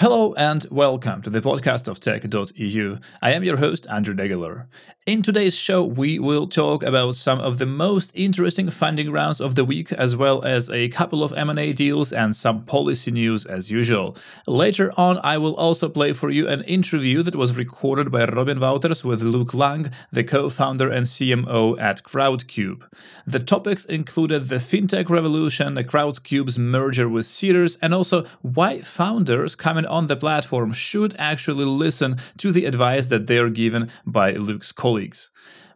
Hello and welcome to the podcast of tech.eu. I am your host, Andrew Degeler. In today's show, we will talk about some of the most interesting funding rounds of the week, as well as a couple of M&A deals and some policy news as usual. Later on, I will also play for you an interview that was recorded by Robin Wouters with Luke Lang, the co-founder and CMO at Crowdcube. The topics included the fintech revolution, Crowdcube's merger with Seedrs, and also why founders coming on the platform should actually listen to the advice that they are given by Luke's colleagues.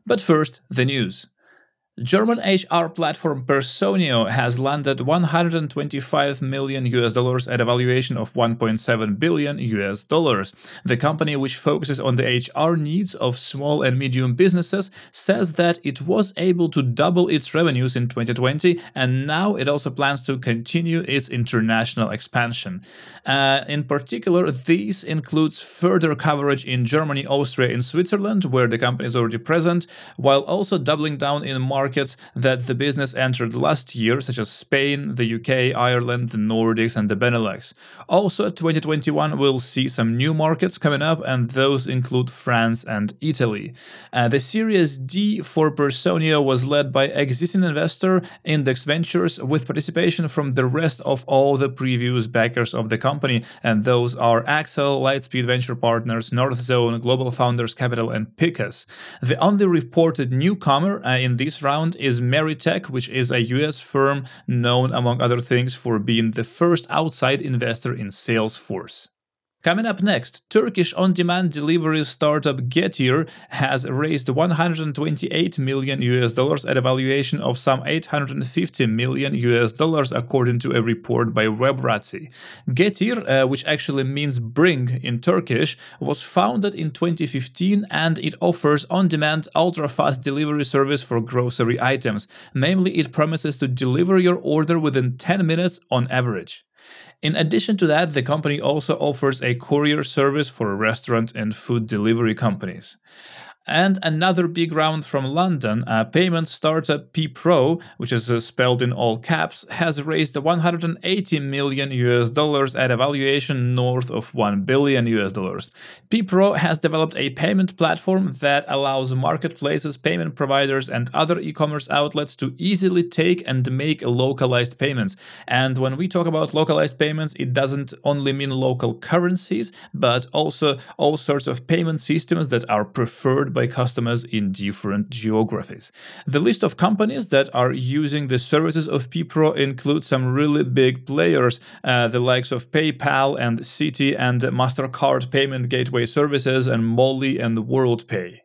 But first, the news. German HR platform Personio has landed 125 million US dollars at a valuation of 1.7 billion US dollars. The company, which focuses on the HR needs of small and medium businesses, says that it was able to double its revenues in 2020 and now it also plans to continue its international expansion. Uh, in particular, this includes further coverage in Germany, Austria, and Switzerland, where the company is already present, while also doubling down in markets markets that the business entered last year, such as Spain, the UK, Ireland, the Nordics, and the Benelux. Also, 2021 will see some new markets coming up, and those include France and Italy. Uh, the Series D for Personio was led by existing investor Index Ventures, with participation from the rest of all the previous backers of the company, and those are Accel, Lightspeed Venture Partners, Northzone, Global Founders Capital, and Picus. The only reported newcomer uh, in this round round is Meritech, which is a US firm known, among other things, for being the first outside investor in Salesforce. Coming up next, Turkish on-demand delivery startup Getir has raised 128 million US dollars at a valuation of some 850 million US dollars according to a report by Webrazzi. Getir, uh, which actually means bring in Turkish, was founded in 2015 and it offers on-demand ultra-fast delivery service for grocery items. Namely, it promises to deliver your order within 10 minutes on average. In addition to that, the company also offers a courier service for restaurant and food delivery companies. And another big round from London, a payment startup PPRO, which is uh, spelled in all caps, has raised 180 million US dollars at a valuation north of 1 billion US dollars. PPRO has developed a payment platform that allows marketplaces, payment providers, and other e-commerce outlets to easily take and make localized payments. And when we talk about localized payments, it doesn't only mean local currencies, but also all sorts of payment systems that are preferred by customers in different geographies. The list of companies that are using the services of PPRO includes some really big players, uh, the likes of PayPal and Citi and MasterCard payment gateway services and Mollie and WorldPay.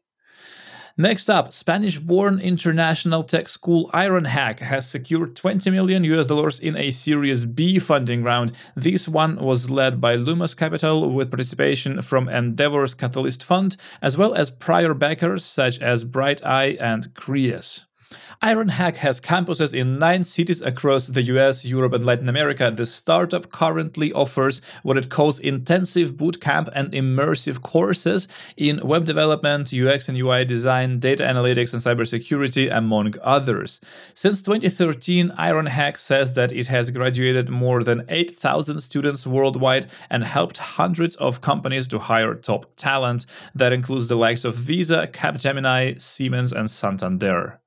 Next up, Spanish-born international tech school IronHack has secured 20 million US dollars in a Series B funding round. This one was led by Lumos Capital with participation from Endeavor's Catalyst Fund, as well as prior backers such as Brighteye and Creus. IronHack has campuses in nine cities across the US, Europe, and Latin America. The startup currently offers what it calls intensive bootcamp and immersive courses in web development, UX and UI design, data analytics, and cybersecurity, among others. Since 2013, IronHack says that it has graduated more than 8,000 students worldwide and helped hundreds of companies to hire top talent. That includes the likes of Visa, Capgemini, Siemens, and Santander.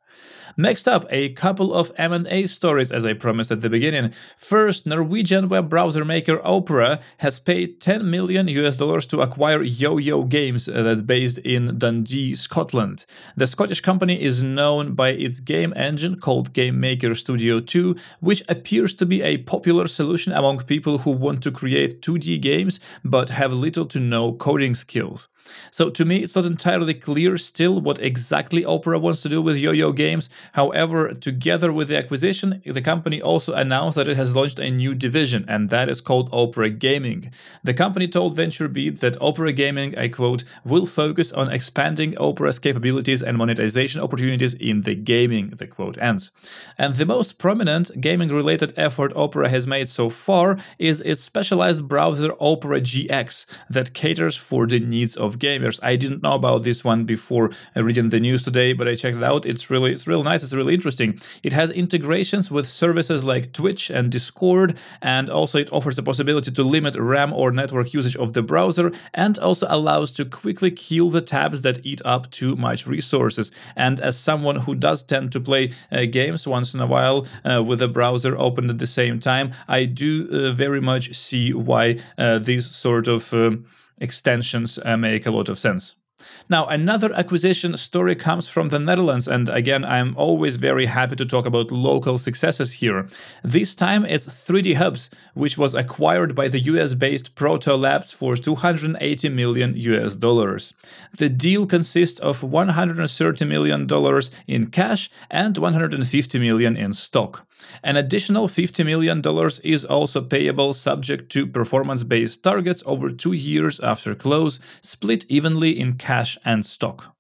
Next up, a couple of M&A stories as I promised at the beginning. First, Norwegian web browser maker Opera has paid 10 million US dollars to acquire Yo-Yo Games uh, that's based in Dundee, Scotland. The Scottish company is known by its game engine called Game Maker Studio 2, which appears to be a popular solution among people who want to create 2D games but have little to no coding skills. So to me, it's not entirely clear still what exactly Opera wants to do with Yo-Yo Games. However, together with the acquisition, the company also announced that it has launched a new division, and that is called Opera Gaming. The company told VentureBeat that Opera Gaming, I quote, will focus on expanding Opera's capabilities and monetization opportunities in the gaming, the quote ends. And the most prominent gaming-related effort Opera has made so far is its specialized browser Opera GX that caters for the needs of of gamers. I didn't know about this one before reading the news today, but I checked it out. It's really it's real nice, it's really interesting. It has integrations with services like Twitch and Discord, and also it offers the possibility to limit RAM or network usage of the browser, and also allows to quickly kill the tabs that eat up too much resources. And as someone who does tend to play uh, games once in a while uh, with a browser open at the same time, I do uh, very much see why uh, these sort of um, extensions uh, make a lot of sense. Now, another acquisition story comes from the Netherlands, and again, I'm always very happy to talk about local successes here. This time it's 3D Hubs, which was acquired by the US based Proto Labs for 280 million US dollars. The deal consists of 130 million dollars in cash and 150 million in stock. An additional $50 million is also payable subject to performance based targets over two years after close, split evenly in cash and stock.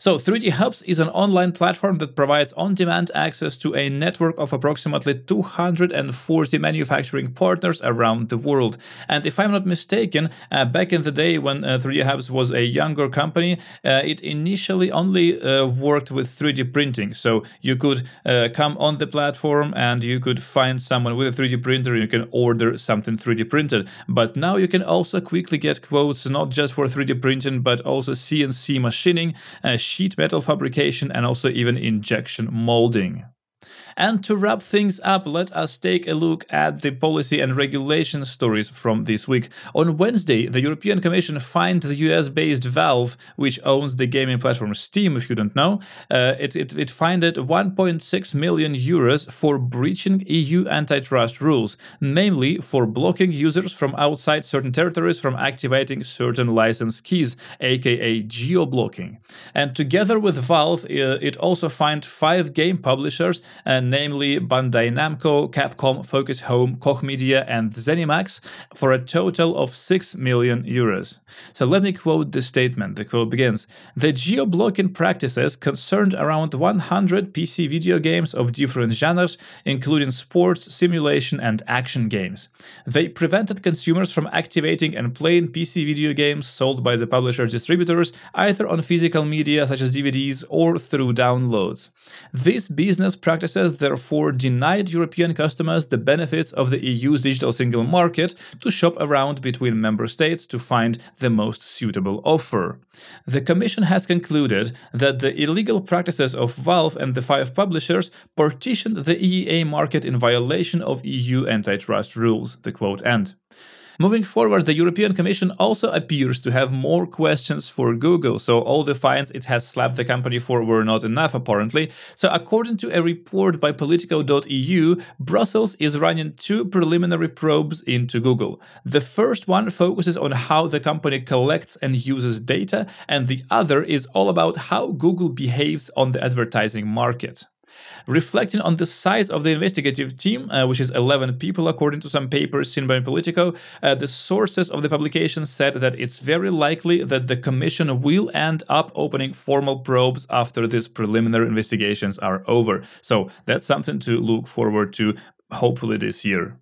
So 3D Hubs is an online platform that provides on-demand access to a network of approximately 240 manufacturing partners around the world. And if I'm not mistaken, uh, back in the day when uh, 3D Hubs was a younger company, uh, it initially only uh, worked with 3D printing. So you could uh, come on the platform and you could find someone with a 3D printer and you can order something 3D printed. But now you can also quickly get quotes not just for 3D printing but also CNC machining uh, sheet metal fabrication, and also even injection molding. And to wrap things up, let us take a look at the policy and regulation stories from this week. On Wednesday, the European Commission fined the US based Valve, which owns the gaming platform Steam, if you don't know, uh, it, it, it fined it 1.6 million euros for breaching EU antitrust rules, namely for blocking users from outside certain territories from activating certain license keys, aka geo blocking. And together with Valve, uh, it also fined five game publishers and namely Bandai Namco, Capcom, Focus Home, Koch Media, and ZeniMax, for a total of 6 million euros. So let me quote the statement. The quote begins The geo blocking practices concerned around 100 PC video games of different genres, including sports, simulation, and action games. They prevented consumers from activating and playing PC video games sold by the publisher distributors either on physical media such as DVDs or through downloads. These business practices therefore denied European customers the benefits of the EU's digital single market to shop around between member states to find the most suitable offer. The Commission has concluded that the illegal practices of Valve and the five publishers partitioned the EEA market in violation of EU antitrust rules. The quote end. Moving forward, the European Commission also appears to have more questions for Google, so all the fines it has slapped the company for were not enough, apparently. So, according to a report by Politico.eu, Brussels is running two preliminary probes into Google. The first one focuses on how the company collects and uses data, and the other is all about how Google behaves on the advertising market. Reflecting on the size of the investigative team, uh, which is 11 people according to some papers seen by Politico, uh, the sources of the publication said that it's very likely that the commission will end up opening formal probes after these preliminary investigations are over. So that's something to look forward to hopefully this year.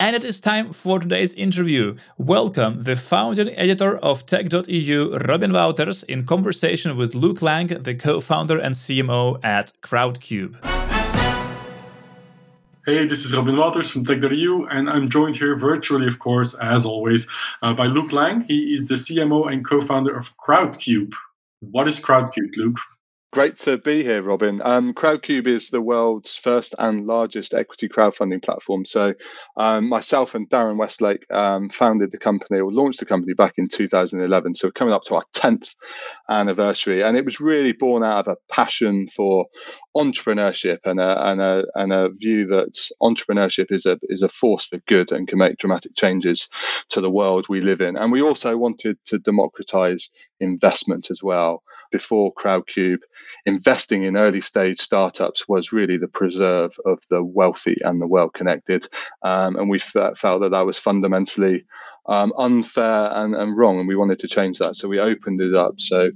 And it is time for today's interview. Welcome the founding editor of Tech.eu, Robin Wouters, in conversation with Luke Lang, the co founder and CMO at Crowdcube. Hey, this is Robin Wouters from Tech.eu, and I'm joined here virtually, of course, as always, uh, by Luke Lang. He is the CMO and co founder of Crowdcube. What is Crowdcube, Luke? Great to be here, Robin. Um, Crowdcube is the world's first and largest equity crowdfunding platform. So, um, myself and Darren Westlake um, founded the company or launched the company back in 2011. So, we're coming up to our 10th anniversary. And it was really born out of a passion for entrepreneurship and a, and a, and a view that entrepreneurship is a, is a force for good and can make dramatic changes to the world we live in. And we also wanted to democratize investment as well before Crowdcube, investing in early stage startups was really the preserve of the wealthy and the well connected. Um, and we f- felt that that was fundamentally um, unfair and, and wrong. And we wanted to change that. So we opened it up so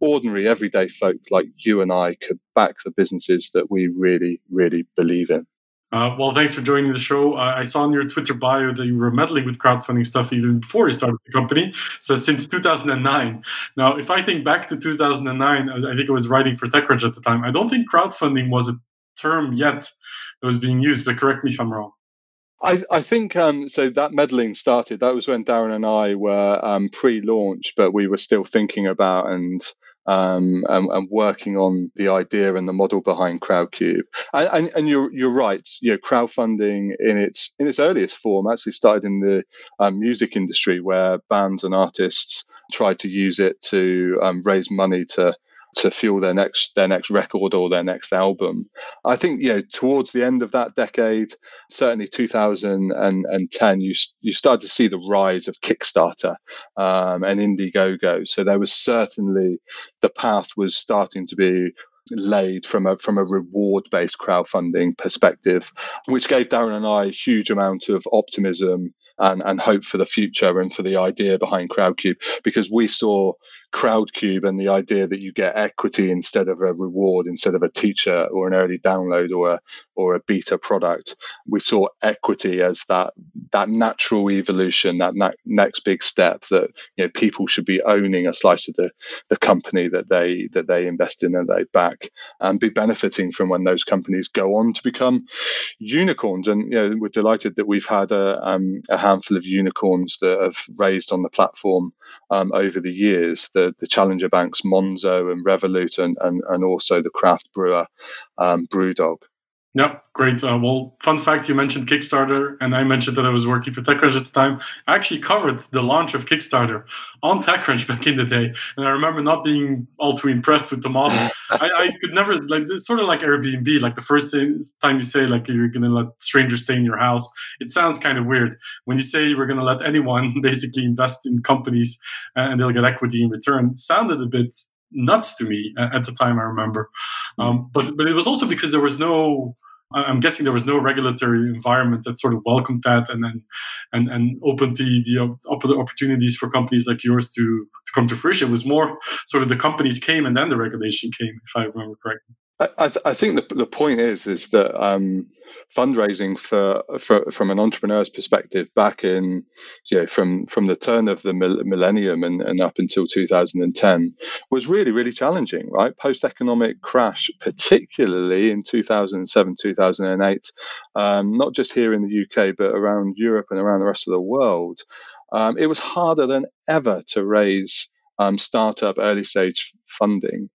ordinary, everyday folk like you and I could back the businesses that we really, really believe in. Uh, well, thanks for joining the show. Uh, I saw in your Twitter bio that you were meddling with crowdfunding stuff even before you started the company. So since 2009. Now, if I think back to 2009, I think I was writing for TechCrunch at the time. I don't think crowdfunding was a term yet that was being used, but correct me if I'm wrong. I, I think um, so. That meddling started. That was when Darren and I were um, pre-launch, but we were still thinking about and um, and, and, working on the idea and the model behind Crowdcube. And, and, and, you're you're right. You know, crowdfunding in its in its earliest form actually started in the um, music industry, where bands and artists tried to use it to um, raise money to to fuel their next their next record or their next album. I think know towards the end of that decade, certainly 2010, you you started to see the rise of Kickstarter um, and Indiegogo. So there was certainly the path was starting to be laid from a from a reward based crowdfunding perspective, which gave Darren and I a huge amount of optimism and, and hope for the future and for the idea behind Crowdcube because we saw Crowdcube and the idea that you get equity instead of a reward, instead of a teacher or an early download or a or a beta product. We saw equity as that that natural evolution, that na- next big step that you know people should be owning a slice of the the company that they that they invest in and they back, and be benefiting from when those companies go on to become unicorns. And you know we're delighted that we've had a um, a handful of unicorns that have raised on the platform um, over the years. The challenger banks Monzo and Revolut and and, and also the craft brewer um, BrewDog. Yeah, great. Uh, well, fun fact you mentioned Kickstarter, and I mentioned that I was working for TechCrunch at the time. I actually covered the launch of Kickstarter on TechCrunch back in the day, and I remember not being all too impressed with the model. I, I, could never like it's sort of like Airbnb. Like the first time you say like you're gonna let strangers stay in your house, it sounds kind of weird. When you say we're gonna let anyone basically invest in companies and they'll get equity in return, it sounded a bit nuts to me at the time. I remember, um, but but it was also because there was no I'm guessing there was no regulatory environment that sort of welcomed that and then and and opened the the opportunities for companies like yours to to come to fruition. It was more sort of the companies came and then the regulation came, if I remember correctly. I, th- I, think the, the point is is that um, fundraising for, for from an entrepreneur's perspective back in you know, from from the turn of the millennium and, and up until 2010 was really really challenging right? Post economic crash particularly in 2007 2008 um, not just here in the UK but around Europe and around the rest of the world um, it was harder than ever to raise um, startup early stage funding,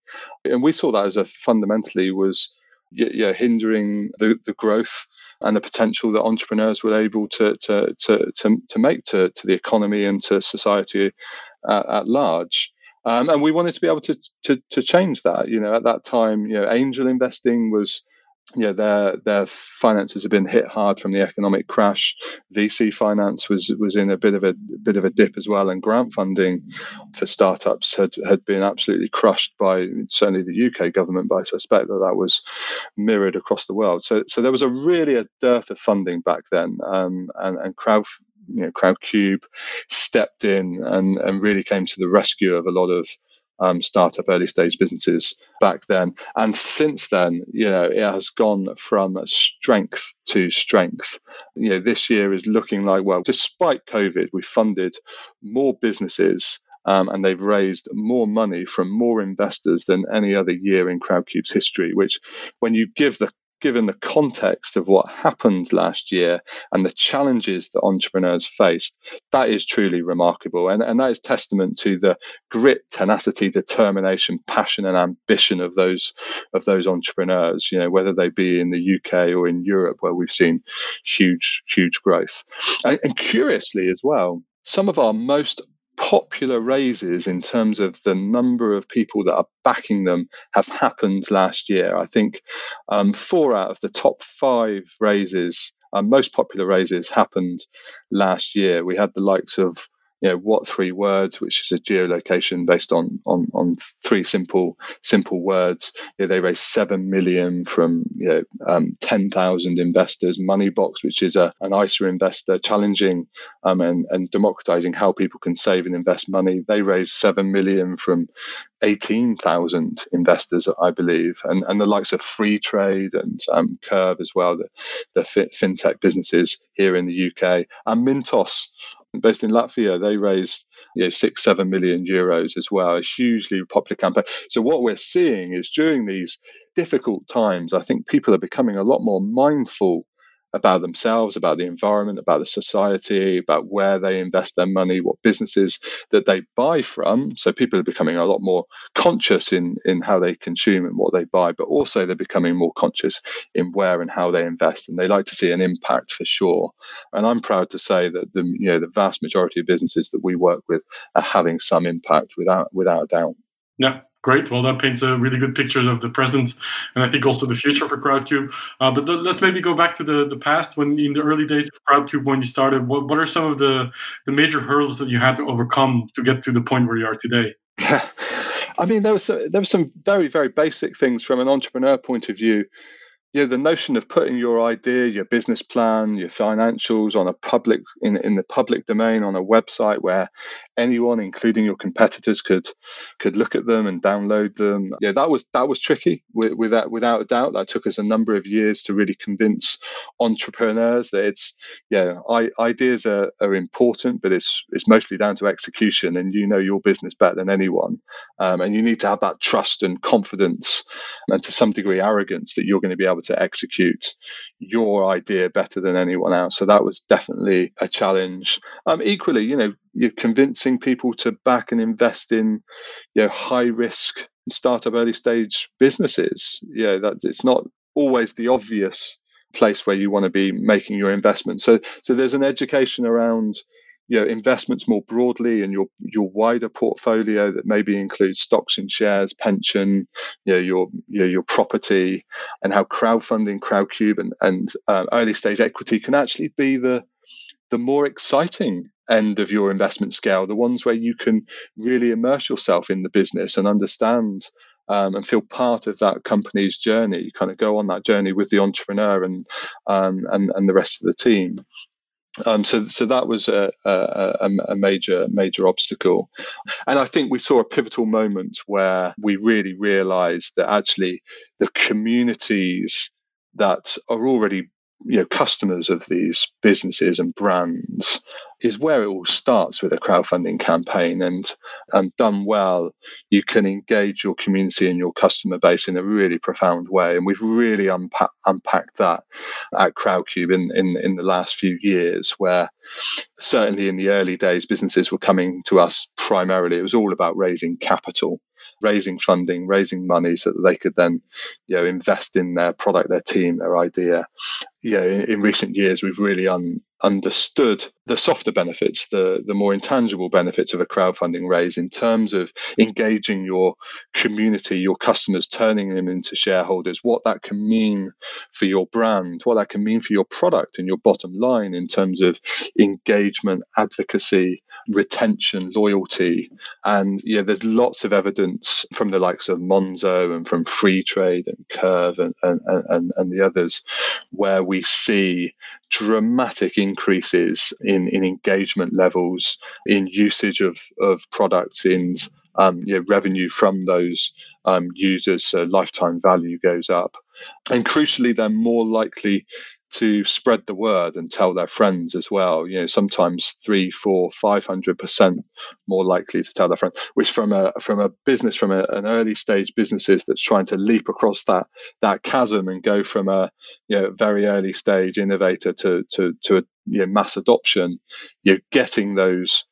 and we saw that as a fundamentally was yeah, hindering the, the growth and the potential that entrepreneurs were able to to to to, to make to, to the economy and to society at, at large. Um, and we wanted to be able to, to to change that. You know, at that time, you know, angel investing was know their their finances have been hit hard from the economic crash. VC finance was was in a bit of a bit of a dip as well, and grant funding for startups had had been absolutely crushed by certainly the UK government. But I suspect that that was mirrored across the world. So so there was a really a dearth of funding back then, um, and and crowd you know Crowdcube stepped in and and really came to the rescue of a lot of um, startup early stage businesses back then. And since then, you know, it has gone from strength to strength. You know, this year is looking like, well, despite COVID, we funded more businesses um, and they've raised more money from more investors than any other year in Crowdcube's history. Which, when you give the given the context of what happened last year and the challenges that entrepreneurs faced, that is truly remarkable. And, and that is testament to the grit, tenacity, determination, passion, and ambition of those of those entrepreneurs, you know, whether they be in the UK or in Europe, where we've seen huge, huge growth. and, and curiously as well, some of our most popular raises in terms of the number of people that are backing them have happened last year. I think um, four out of the top five raises, uh, most popular raises, happened last year. We had the likes of you know what3words which is a geolocation based on on on three simple simple words. You know, they raised 7 million from you know um, 10,000 investors. Moneybox which is a, an isa investor challenging um, and, and democratizing how people can save and invest money. They raised 7 million from 18,000 investors, I believe, and, and the likes of Freetrade and um, Curve as well, the, the fintech businesses here in the UK, and Mintos, based in Latvia, they raised you know, six, seven million euros as well, a hugely popular campaign. So what we're seeing is during these difficult times, I think people are becoming a lot more mindful about themselves, about the environment, about the society, about where they invest their money, what businesses that they buy from. So people are becoming a lot more conscious in in how they consume and what they buy, but also they're becoming more conscious in where and how they invest, and they like to see an impact for sure. And I'm proud to say that the you know the vast majority of businesses that we work with are having some impact without without a doubt. Yeah, Great. Well, that paints a really good picture of the present and I think also the future for Crowdcube. Uh, but th- let's maybe go back to the, the past when in the early days of Crowdcube when you started. What, what are some of the, the major hurdles that you had to overcome to get to the point where you are today? I mean, there was there were some very very basic things from an entrepreneur point of view know the notion of putting your idea your business plan your financials on a public in, in the public domain on a website where anyone including your competitors could could look at them and download them. Yeah that was that was tricky without without a doubt. That took us a number of years to really convince entrepreneurs that it's yeah I, ideas are, are important but it's it's mostly down to execution and you know your business better than anyone. Um, and you need to have that trust and confidence and to some degree arrogance that you're going to be able able to execute your idea better than anyone else. So that was definitely a challenge. Um, equally, you know, you're convincing people to back and invest in, you know, high risk startup early stage businesses. Yeah, that it's not always the obvious place where you want to be making your investment. So so there's an education around you know investments more broadly in your your wider portfolio that maybe includes stocks and shares pension you know your your property and how crowdfunding crowdcube and and uh, early stage equity can actually be the the more exciting end of your investment scale the ones where you can really immerse yourself in the business and understand um, and feel part of that company's journey. Kind of go on that journey with the entrepreneur and um, and and the rest of the team. Um, so, so that was a, a, a, major, major obstacle, and I think we saw a pivotal moment where we really realised that actually the communities that are already you know customers of these businesses and brands is where it all starts with a crowdfunding campaign and and done well you can engage your community and your customer base in a really profound way and we've really unpa- unpacked that at crowdcube in, in in the last few years where certainly in the early days businesses were coming to us primarily it was all about raising capital raising funding, raising money so that they could then, you know, invest in their product, their team, their idea. Yeah, in, in recent years, we've really un, understood the softer benefits, the the more intangible benefits of a crowdfunding raise in terms of engaging your community, your customers, turning them into shareholders, what that can mean for your brand, what that can mean for your product and your bottom line in terms of engagement, advocacy, retention, loyalty. And yeah, there's lots of evidence from the likes of Monzo and from Freetrade and Curve and, and, and, and the others where we see dramatic increases in, in engagement levels, in usage of, of products, in um, know, revenue from those um, users, so lifetime value goes up. And crucially, they're more likely to spread the word and tell their friends as well. You know, sometimes three, four, five hundred percent more likely to tell their friends. Which from a from a business from a, an early stage businesses that's trying to leap across that that chasm and go from a you know very early stage innovator to to to a you know, mass adoption. You're getting those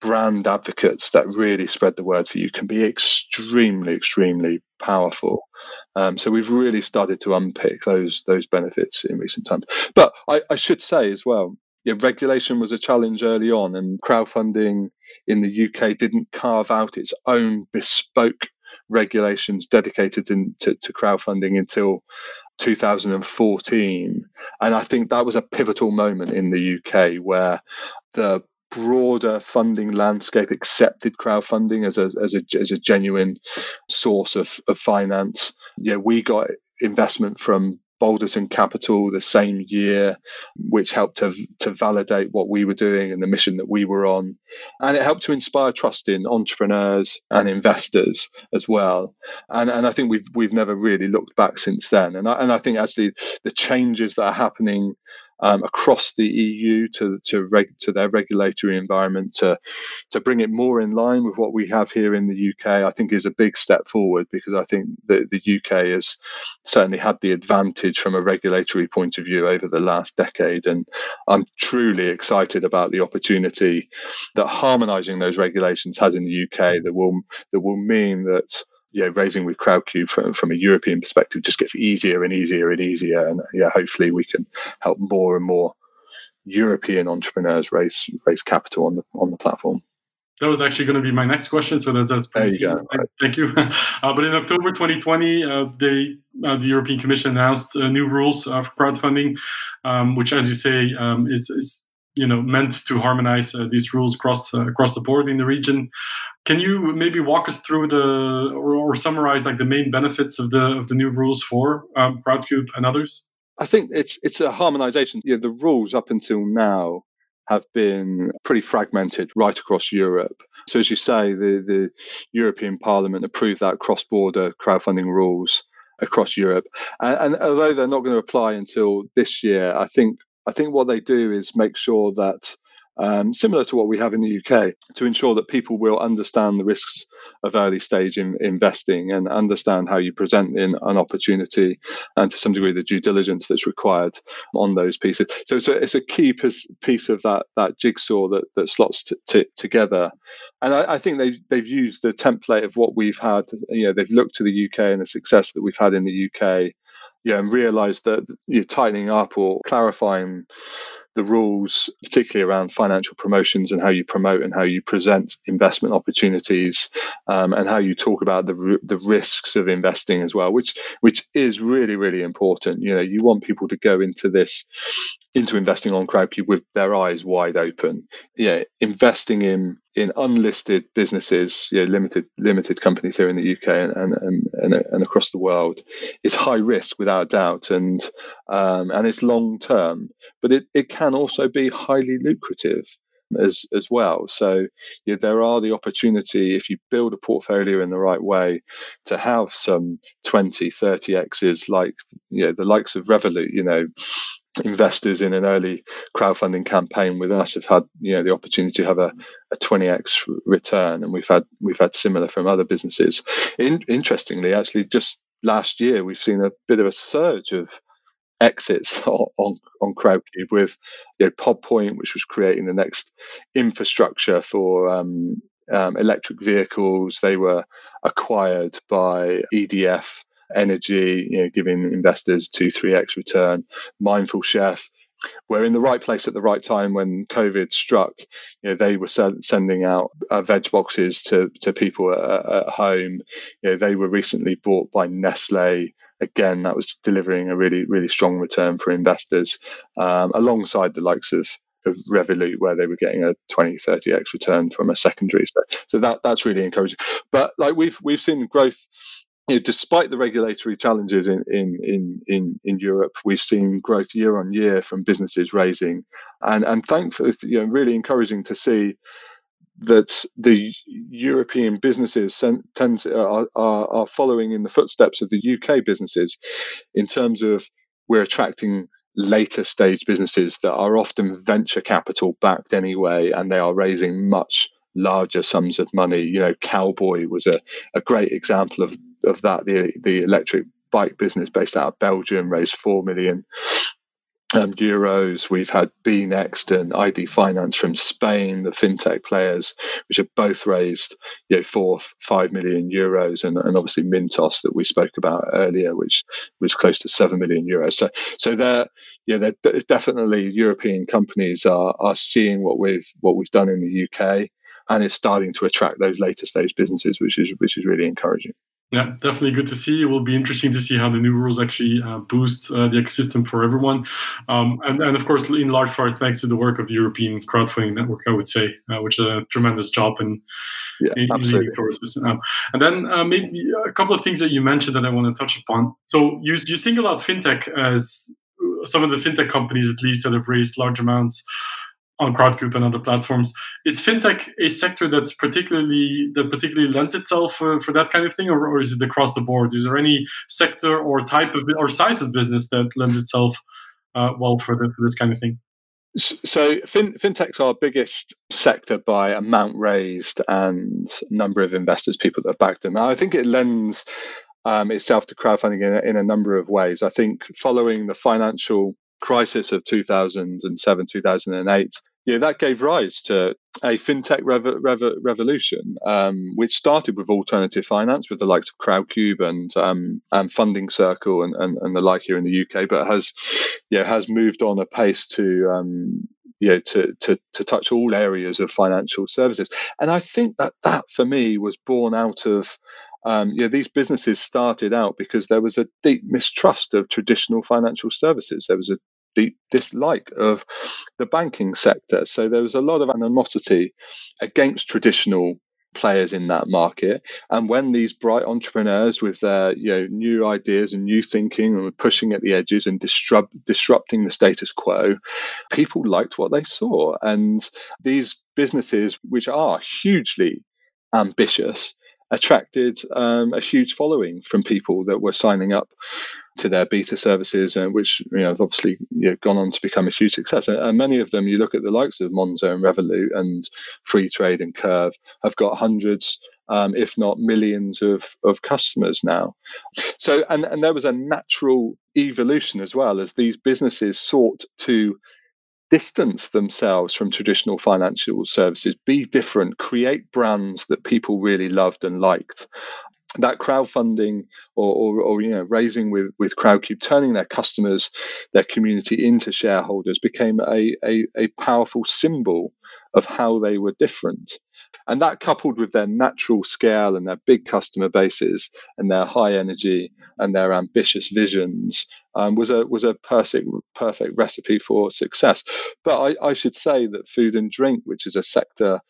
brand advocates that really spread the word for you can be extremely extremely powerful um, so we've really started to unpick those those benefits in recent times. But I, I should say as well, yeah, regulation was a challenge early on, and crowdfunding in the UK didn't carve out its own bespoke regulations dedicated in, to, to crowdfunding until 2014. And I think that was a pivotal moment in the UK where the broader funding landscape accepted crowdfunding as a as a as a genuine source of, of finance. Yeah, we got investment from Balderton Capital the same year, which helped to, to validate what we were doing and the mission that we were on. And it helped to inspire trust in entrepreneurs and investors as well. And, and I think we've, we've never really looked back since then. And I, and I think actually the changes that are happening um, across the EU to to, reg, to their regulatory environment to to bring it more in line with what we have here in the UK, I think is a big step forward because I think the, the UK has certainly had the advantage from a regulatory point of view over the last decade, and I'm truly excited about the opportunity that harmonising those regulations has in the UK that will that will mean that yeah, raising with Crowdcube from, from a European perspective just gets easier and easier and easier. And yeah, hopefully we can help more and more European entrepreneurs raise raise capital on the on the platform. That was actually going to be my next question, so that's, that's pretty there you Thank, thank you. Uh, but in October 2020, uh, they uh, the European Commission announced uh, new rules uh, for crowdfunding, um, which, as you say, um, is, is you know meant to harmonize uh, these rules across across the board in the region. Can you maybe walk us through the or, or, summarize like the main benefits of the of the new rules for um, Crowdcube and others? I think it's it's a harmonization. Yeah, the rules up until now have been pretty fragmented right across Europe. So as you say, the, the European Parliament approved that cross-border crowdfunding rules across Europe. And, and although they're not going to apply until this year, I think I think what they do is make sure that um, similar to what we have in the UK, to ensure that people will understand the risks of early stage in, investing and understand how you present in an opportunity and to some degree the due diligence that's required on those pieces. So it's a, it's a key piece, piece of that that jigsaw that, that slots t- t- together. And I, I, think they've, they've used the template of what we've had. You know, they've looked to the UK and the success that we've had in the UK yeah, and realize that you're tightening up or clarifying the rules, particularly around financial promotions and how you promote and how you present investment opportunities, um, and how you talk about the the risks of investing as well, which which is really really important. You know, you want people to go into this into investing on Crowdcube with their eyes wide open. Yeah, investing in in unlisted businesses, you know, limited limited companies here in the UK and and and, and across the world, is high risk without doubt, and um, and it's long term, but it, it can also be highly lucrative as as well. So yeah, there are the opportunity if you build a portfolio in the right way to have some 20, 30 X's like you know, the likes of Revolut, you know, investors in an early crowdfunding campaign with us have had you know the opportunity to have a, a 20x return and we've had we've had similar from other businesses. In, interestingly actually just last year we've seen a bit of a surge of exits on on, crowdcube with you know, Pod Point which was creating the next infrastructure for um, um, electric vehicles. They were acquired by edf energy, you know, giving investors two, three X return, mindful chef. We're in the right place at the right time when COVID struck. You know, they were sending out uh, veg boxes to, to people at, at home. You know, they were recently bought by Nestle. Again, that was delivering a really, really strong return for investors, um, alongside the likes of of Revolut, where they were getting a 20, 30x return from a secondary. So, so that that's really encouraging. But like we've we've seen growth you know, despite the regulatory challenges in, in, in, in, in Europe, we've seen growth year on year from businesses raising. And, and thankfully, you know, really encouraging to see that the European businesses tend to, are, are, are following in the footsteps of the UK businesses in terms of we're attracting later stage businesses that are often venture capital backed anyway, and they are raising much larger sums of money. You know, Cowboy was a, a great example of of that, the the electric bike business based out of Belgium raised four million um, euros. We've had BNext and ID Finance from Spain, the fintech players, which have both raised you know four five million euros, and, and obviously Mintos that we spoke about earlier, which was close to seven million euros. So so they're yeah, they're definitely European companies are are seeing what we've what we've done in the UK, and it's starting to attract those later stage businesses, which is which is really encouraging. Yeah, definitely good to see. It will be interesting to see how the new rules actually uh, boost uh, the ecosystem for everyone. Um, and, and, of course, in large part, thanks to the work of the European crowdfunding network, I would say, uh, which is a tremendous job in, yeah, in leading. Um, and then uh, maybe a couple of things that you mentioned that I want to touch upon. So you, you single out fintech as some of the fintech companies, at least, that have raised large amounts on Crowdcube and other platforms. Is fintech a sector that's particularly that particularly lends itself uh, for that kind of thing, or, or, is it across the board? Is there any sector or type of or size of business that lends itself uh, well for, the, for this kind of thing? So fin- fintech's our biggest sector by amount raised and number of investors, people that have backed them. Now, I think it lends um, itself to crowdfunding in, in a number of ways. I think following the financial crisis of 2007, 2008, yeah, that gave rise to a fintech rev- rev- revolution, um, which started with alternative finance, with the likes of Crowdcube and um, and Funding Circle and, and, and, the like here in the UK, but has yeah has moved on a pace to um, yeah to, to to touch all areas of financial services, and I think that that for me was born out of um, yeah, these businesses started out because there was a deep mistrust of traditional financial services. There was a deep dislike of the banking sector. So there was a lot of animosity against traditional players in that market. And when these bright entrepreneurs with their you know new ideas and new thinking and were pushing at the edges and disrupt, disrupting the status quo, people liked what they saw. And these businesses, which are hugely ambitious, attracted um, a huge following from people that were signing up to their beta services, and which you know have obviously you know, gone on to become a huge success. And, and, many of them, you look at the likes of Monzo and Revolut and Freetrade and Curve, have got hundreds, um, if not millions, of of customers now. So, and and there was a natural evolution as well as these businesses sought to distance themselves from traditional financial services, be different, create brands that people really loved and liked. That crowdfunding or, or, or, you know raising with with Crowdcube, turning their customers, their community into shareholders, became a, a, a powerful symbol of how they were different. And that coupled with their natural scale and their big customer bases and their high energy and their ambitious visions um, was a was a perfect perfect recipe for success. But I, I should say that food and drink, which is a sector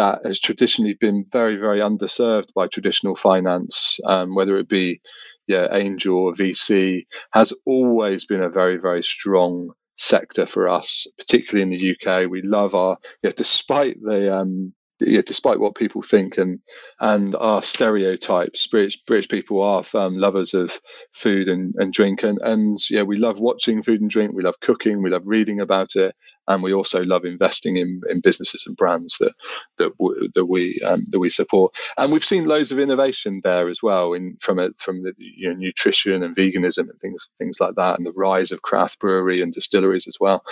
that has traditionally been very very underserved by traditional finance, um, whether it be yeah angel or VC, has always been a very very strong sector for us, particularly in the UK. We love our, yeah, despite the um, yeah, despite what people think and and our stereotypes, British British people are lovers of food and, and drink, and and yeah, we love watching food and drink. We love cooking. We love reading about it, and we also love investing in, in businesses and brands that that w- that we um, that we support. And we've seen loads of innovation there as well, in from it from the you know, nutrition and veganism and things things like that, and the rise of craft brewery and distilleries as well.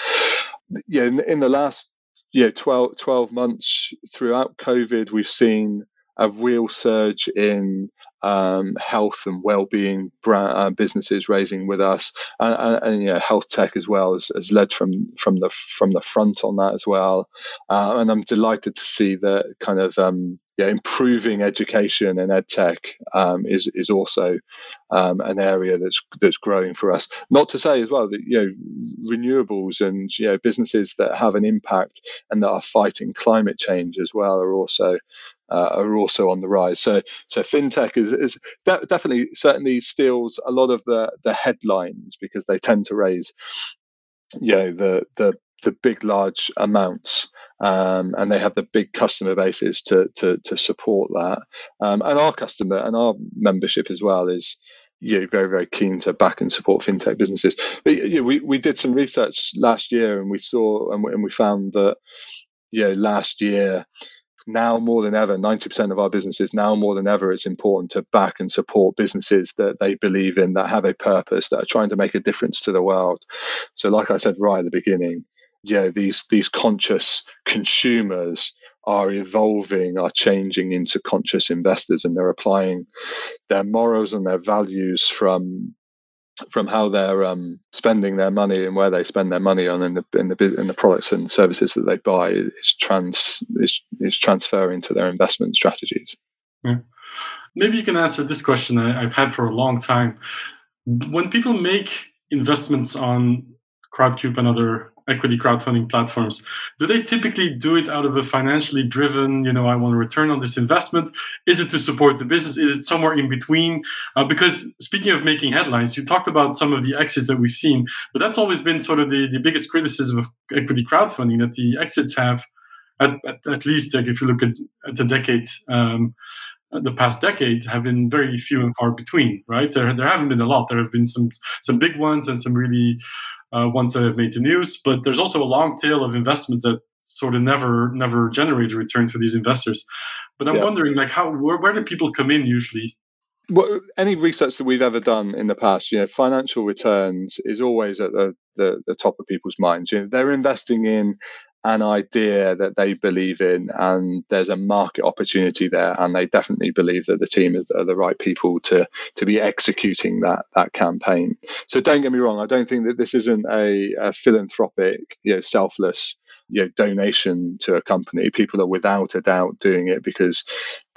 Yeah, in, in the last yeah 12, 12 months throughout covid we've seen a real surge in um, health and well-being brand, uh, businesses raising with us, and, and, and yeah, health tech as well has, has, led from from the from the front on that as well. Uh, and I'm delighted to see that kind of um, yeah, improving education and ed tech um, is is also um, an area that's that's growing for us. Not to say as well that you know renewables and you know businesses that have an impact and that are fighting climate change as well are also uh, are also on the rise. So so fintech is, is de- definitely certainly steals a lot of the the headlines because they tend to raise you know the the the big large amounts um, and they have the big customer bases to to, to support that. Um, and our customer and our membership as well is you know, very very keen to back and support fintech businesses. But you know, we we did some research last year and we saw and we, and we found that you know, last year now more than ever 90% of our businesses now more than ever it's important to back and support businesses that they believe in that have a purpose that are trying to make a difference to the world so like i said right at the beginning yeah, these these conscious consumers are evolving, are changing into conscious investors, and they're applying their morals and their values from from how they're um, spending their money and where they spend their money on in the in the in the products and services that they buy is trans is, is transferring to their investment strategies. Yeah. Maybe you can answer this question I, I've had for a long time. When people make investments on Crowdcube and other equity crowdfunding platforms do they typically do it out of a financially driven you know i want to return on this investment is it to support the business is it somewhere in between uh, because speaking of making headlines you talked about some of the exits that we've seen but that's always been sort of the, the biggest criticism of equity crowdfunding that the exits have at, at, at least like if you look at, at the decade um, the past decade have been very few and far between, right? There, there haven't been a lot. There have been some some big ones and some really uh, ones that have made the news. But there's also a long tail of investments that sort of never never generate a return for these investors. But I'm yeah. wondering, like, how where, where do people come in usually? Well, any research that we've ever done in the past, you know, financial returns is always at the, the, the top of people's minds. You know, they're investing in an idea that they believe in and there's a market opportunity there and they definitely believe that the team are the right people to to be executing that that campaign so don't get me wrong i don't think that this isn't a, a philanthropic you know selfless you know, donation to a company. People are without a doubt doing it because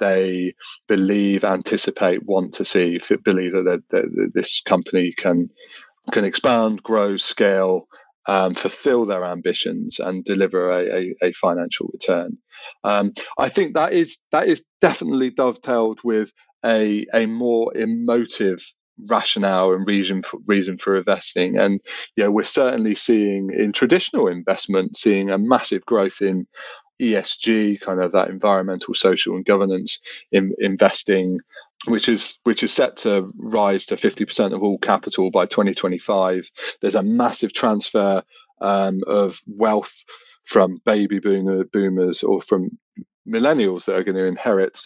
they believe, anticipate, want to see, believe that, that, that this company can can expand, grow, scale, um, fulfill their ambitions and deliver a, a, a financial return. Um, I think that is that is definitely dovetailed with a a more emotive rationale and reason for, reason for investing. And you know, we're certainly seeing in traditional investment, seeing a massive growth in ESG, kind of that environmental, social, and governance in investing which is which is set to rise to 50% of all capital by 2025. There's a massive transfer um, of wealth from baby boomer, boomers or from millennials that are going to inherit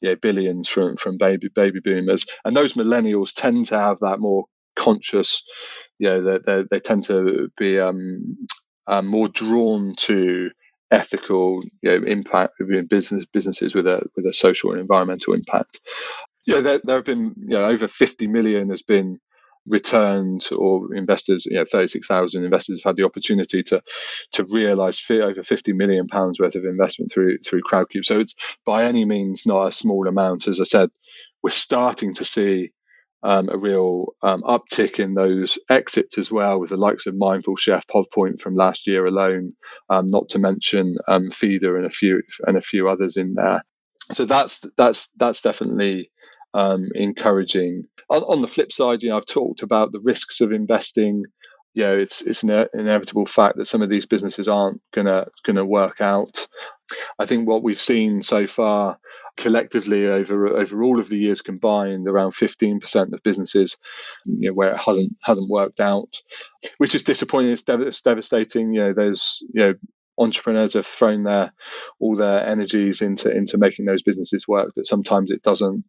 you know, billions from from baby baby boomers, and those millennials tend to have that more conscious, you know, they, they, they tend to be um, um, more drawn to ethical you know, impact in business businesses with a with a social and environmental impact yeah, there, there have been you know over 50 million has been returned or investors you know 36,000 investors have had the opportunity to to realize over 50 million pounds worth of investment through through crowdcube so it's by any means not a small amount as i said we're starting to see um, a real um, uptick in those exits as well, with the likes of Mindful Chef, Pod Point from last year alone, um, not to mention um, Feeder and a few and a few others in there. So that's that's that's definitely um, encouraging. On, on, the flip side, you know, I've talked about the risks of investing. You know, it's it's an inevitable fact that some of these businesses aren't gonna gonna work out. I think what we've seen so far collectively over over all of the years combined around 15% of businesses you know, where it hasn't hasn't worked out which is disappointing it's, dev- it's devastating you know there's you know entrepreneurs have thrown their all their energies into into making those businesses work but sometimes it doesn't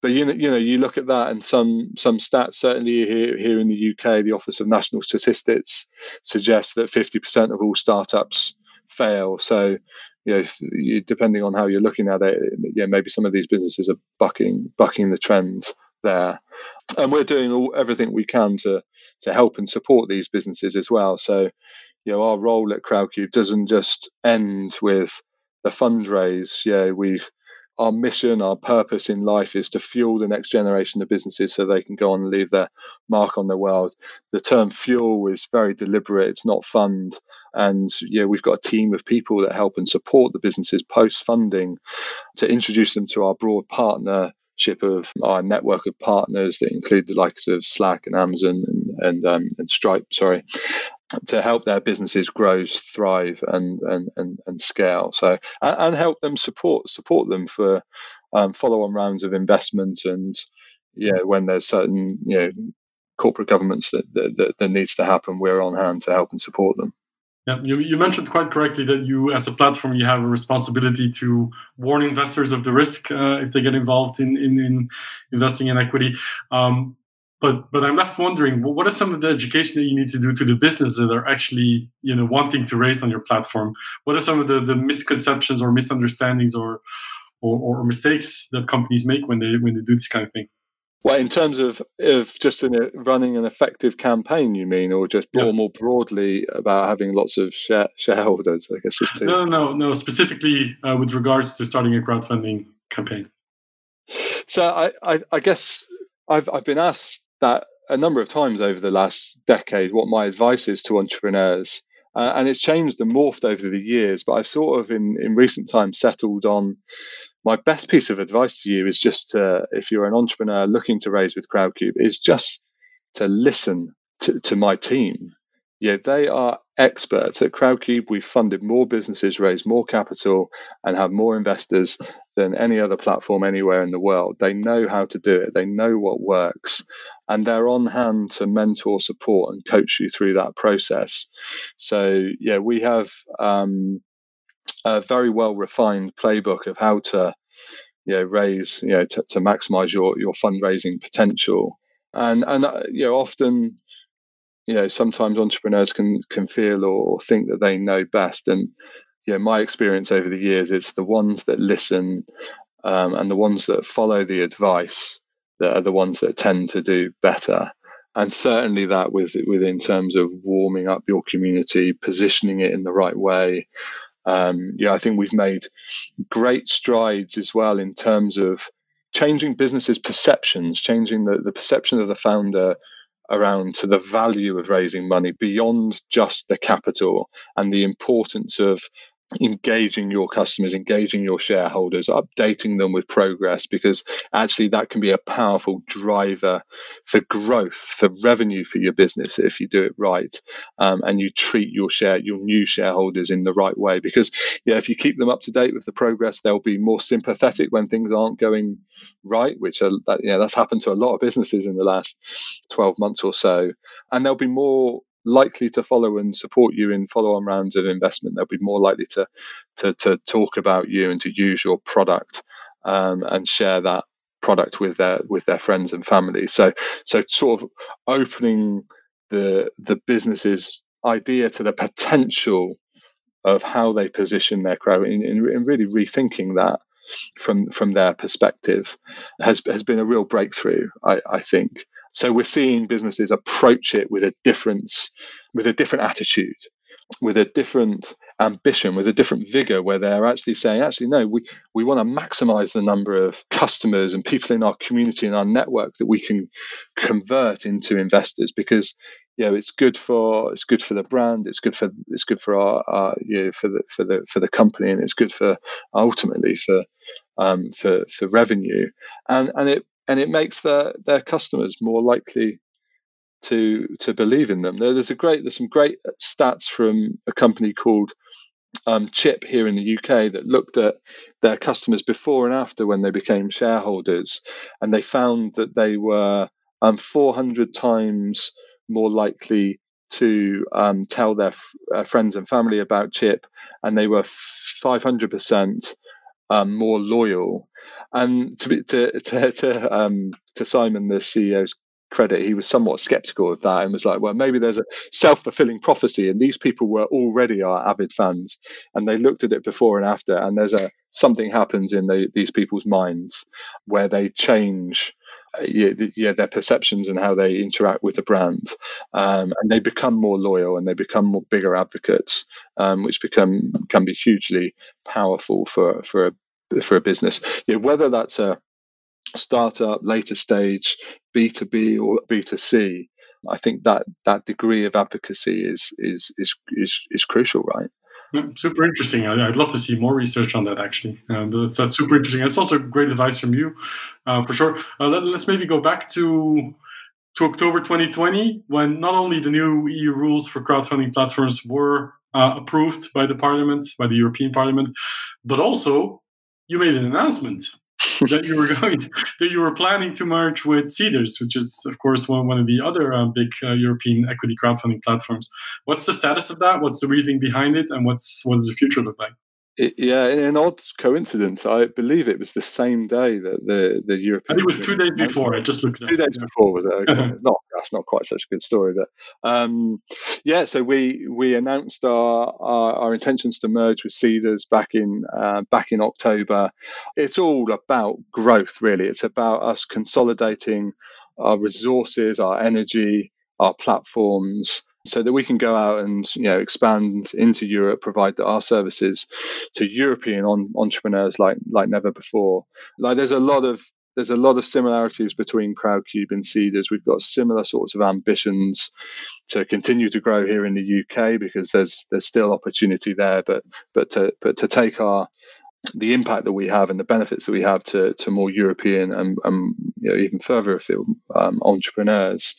but you know you know you look at that and some some stats certainly here here in the UK the office of national statistics suggests that 50% of all startups fail. So you know you, depending on how you're looking at it yeah maybe some of these businesses are bucking bucking the trends there. And we're doing all everything we can to to help and support these businesses as well. So you know our role at Crowdcube doesn't just end with the fundraise. Yeah, we've our mission, our purpose in life is to fuel the next generation of businesses so they can go on and leave their mark on the world. The term fuel is very deliberate, it's not fund. And yeah, we've got a team of people that help and support the businesses post funding to introduce them to our broad partnership of our network of partners that include the likes of Slack and Amazon and and, um, and Stripe, sorry, to help their businesses grow, thrive, and and and, and scale. So and, and help them support support them for um, follow-on rounds of investment and yeah, when there's certain you know corporate governments that, that, that, that needs to happen, we're on hand to help and support them. Yeah, you, you mentioned quite correctly that you, as a platform, you have a responsibility to warn investors of the risk uh, if they get involved in, in, in investing in equity. Um, but but I'm left wondering what are some of the education that you need to do to the business that are actually you know wanting to raise on your platform? What are some of the, the misconceptions or misunderstandings or, or, or mistakes that companies make when they when they do this kind of thing? Well, in terms of of just in running an effective campaign, you mean, or just yeah. more broadly about having lots of share, shareholders? I guess it's too. No, no, no. Specifically uh, with regards to starting a crowdfunding campaign. So I, I, I guess I've I've been asked that a number of times over the last decade what my advice is to entrepreneurs. Uh, and it's changed and morphed over the years, but I've sort of in, in recent times settled on my best piece of advice to you is just to, if you're an entrepreneur looking to raise with Crowdcube, is just to listen to, to my team. Yeah, they are experts at Crowdcube. We've funded more businesses, raised more capital, and have more investors than any other platform anywhere in the world. They know how to do it. They know what works, and they're on hand to mentor, support, and coach you through that process. So yeah, we have um, a very well refined playbook of how to you know raise you know to, to maximize your your fundraising potential and and uh, you know often you know sometimes entrepreneurs can can feel or think that they know best and you know my experience over the years it's the ones that listen um, and the ones that follow the advice that are the ones that tend to do better. And certainly that with within terms of warming up your community positioning it in the right way. Um, yeah, I think we've made great strides as well in terms of changing businesses' perceptions, changing the, the perception of the founder around to the value of raising money beyond just the capital and the importance of engaging your customers, engaging your shareholders, updating them with progress, because actually that can be a powerful driver for growth, for revenue for your business if you do it right, um, and you treat your share, your new shareholders in the right way. Because yeah, if you keep them up to date with the progress, they'll be more sympathetic when things aren't going right, which are that yeah, that's happened to a lot of businesses in the last twelve months or so, and they'll be more likely to follow and support you in follow-on rounds of investment. They'll be more likely to to, to talk about you and to use your product um, and share that product with their with their friends and family. So so sort of opening the the business's idea to the potential of how they position their crowd and, and really rethinking that from from their perspective has has been a real breakthrough. I, I think. So we're seeing businesses approach it with a difference, with a different attitude, with a different ambition, with a different vigor, where they're actually saying, actually, no, we, we want to maximize the number of customers and people in our community and our network that we can convert into investors. Because you know it's good for it's good for the brand it's good for it's good for our, our you know for the for the for the company and it's good for ultimately for um, for for revenue. And and it and it makes their their customers more likely to to believe in them. There's a great there's some great stats from a company called um, Chip here in the UK that looked at their customers before and after when they became shareholders, and they found that they were um, 400 times more likely to um, tell their f- uh, friends and family about Chip, and they were 500% um, more loyal and to to to to, um, to Simon, the CEO's credit, he was somewhat skeptical of that and was like, well, maybe there's a self fulfilling prophecy, and these people were already our avid fans, and they looked at it before and after, and there's a something happens in the, these people's minds where they change. Yeah, yeah, their perceptions and how they interact with the brand, um, and they become more loyal and they become more bigger advocates, um, which become can be hugely powerful for for a for a business. Yeah, whether that's a startup, later stage, B2B or B2C, I think that that degree of advocacy is is is is, is crucial, right? Super interesting. I'd love to see more research on that. Actually, uh, that's, that's, super interesting. It's also great advice from you, uh, for sure. Uh, let, us maybe go back to to October 2020, when not only the new EU rules for crowdfunding platforms were uh, approved by the Parliament, by the European Parliament, but also you made an announcement that you were going that you were planning to merge with Seedrs, which is of course one, one of the other uh, big uh, European equity crowdfunding platforms. What's the status of that? What's the reasoning behind it, and what's what does the future look like? It, yeah, in an odd coincidence, I believe it was the same day that the the European. I think it was two days before. I just looked. Two days before was it? Okay. not that's not quite such a good story, but um, yeah. So we we announced our, our, our intentions to merge with Seedrs back in uh, back in October. It's all about growth, really. It's about us consolidating our resources, our energy, our platforms so that we can go out and you know expand into Europe, provide our services to European on, entrepreneurs like like never before. Like there's a lot of there's a lot of similarities between Crowdcube and Seedrs. We've got similar sorts of ambitions to continue to grow here in the UK because there's there's still opportunity there, but but to but to take our the impact that we have and the benefits that we have to, to more European and, and you know, even further afield um, entrepreneurs.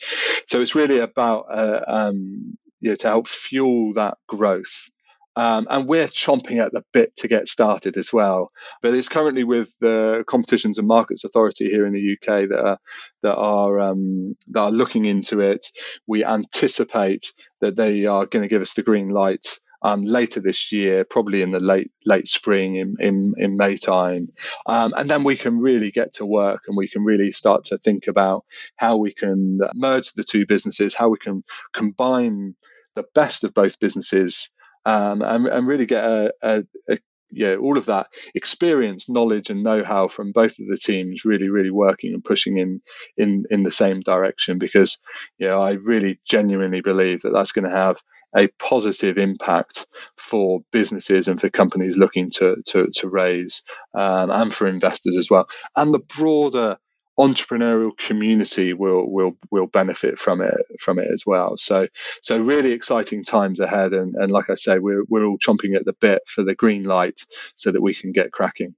So it's really about uh, um, you know, to help fuel that growth. Um, and we're chomping at the bit to get started as well. But it's currently with the Competitions and Markets Authority here in the UK that are that are um, that are looking into it. We anticipate that they are going to give us the green light um, later this year, probably in the late late spring in in, in May time, um, and then we can really get to work and we can really start to think about how we can merge the two businesses, how we can combine the best of both businesses, um, and, and really get a, a, a yeah, all of that experience, knowledge, and know-how from both of the teams really, really working and pushing in in in the same direction. Because you know, I really genuinely believe that that's going to have a positive impact for businesses and for companies looking to to, to raise um, and for investors as well. And the broader entrepreneurial community will will will benefit from it from it as well. So so really exciting times ahead and and like i say we're we're all chomping at the bit for the green light so that we can get cracking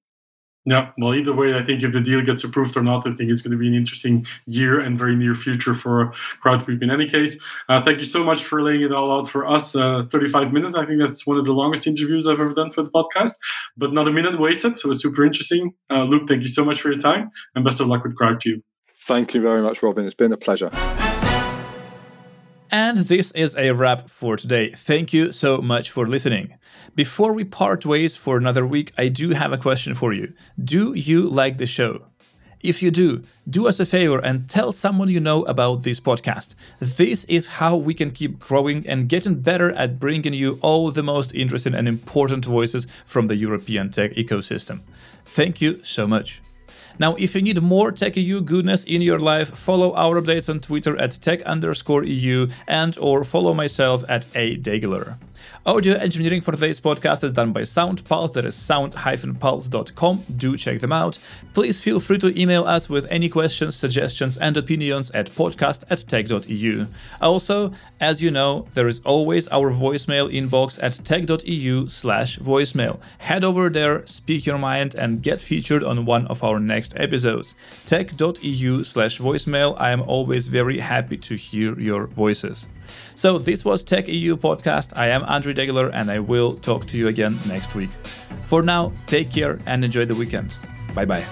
yeah, well, either way, I think if the deal gets approved or not, I think it's going to be an interesting year and very near future for Crowdcube in any case. Uh, thank you so much for laying it all out for us. Uh, 35 minutes, I think that's one of the longest interviews I've ever done for the podcast, but not a minute wasted. So it was super interesting. Uh, Luke, thank you so much for your time and best of luck with Crowdcube. Thank you very much, Robin. It's been a pleasure. And this is a wrap for today. Thank you so much for listening. Before we part ways for another week, I do have a question for you. Do you like the show? If you do, do us a favor and tell someone you know about this podcast. This is how we can keep growing and getting better at bringing you all the most interesting and important voices from the European tech ecosystem. Thank you so much. Now, if you need more Tech EU goodness in your life, follow our updates on Twitter at tech underscore EU and or follow myself at a Degeler. Audio engineering for today's podcast is done by SoundPulse, that is sound-pulse.com. Do check them out. Please feel free to email us with any questions, suggestions, and opinions at podcast at tech.eu. Also, as you know, there is always our voicemail inbox at tech.eu slash voicemail. Head over there, speak your mind, and get featured on one of our next episodes. tech.eu slash voicemail. I am always very happy to hear your voices. So this was Tech EU podcast. I am Andre Degeler and I will talk to you again next week. For now, take care and enjoy the weekend. Bye bye.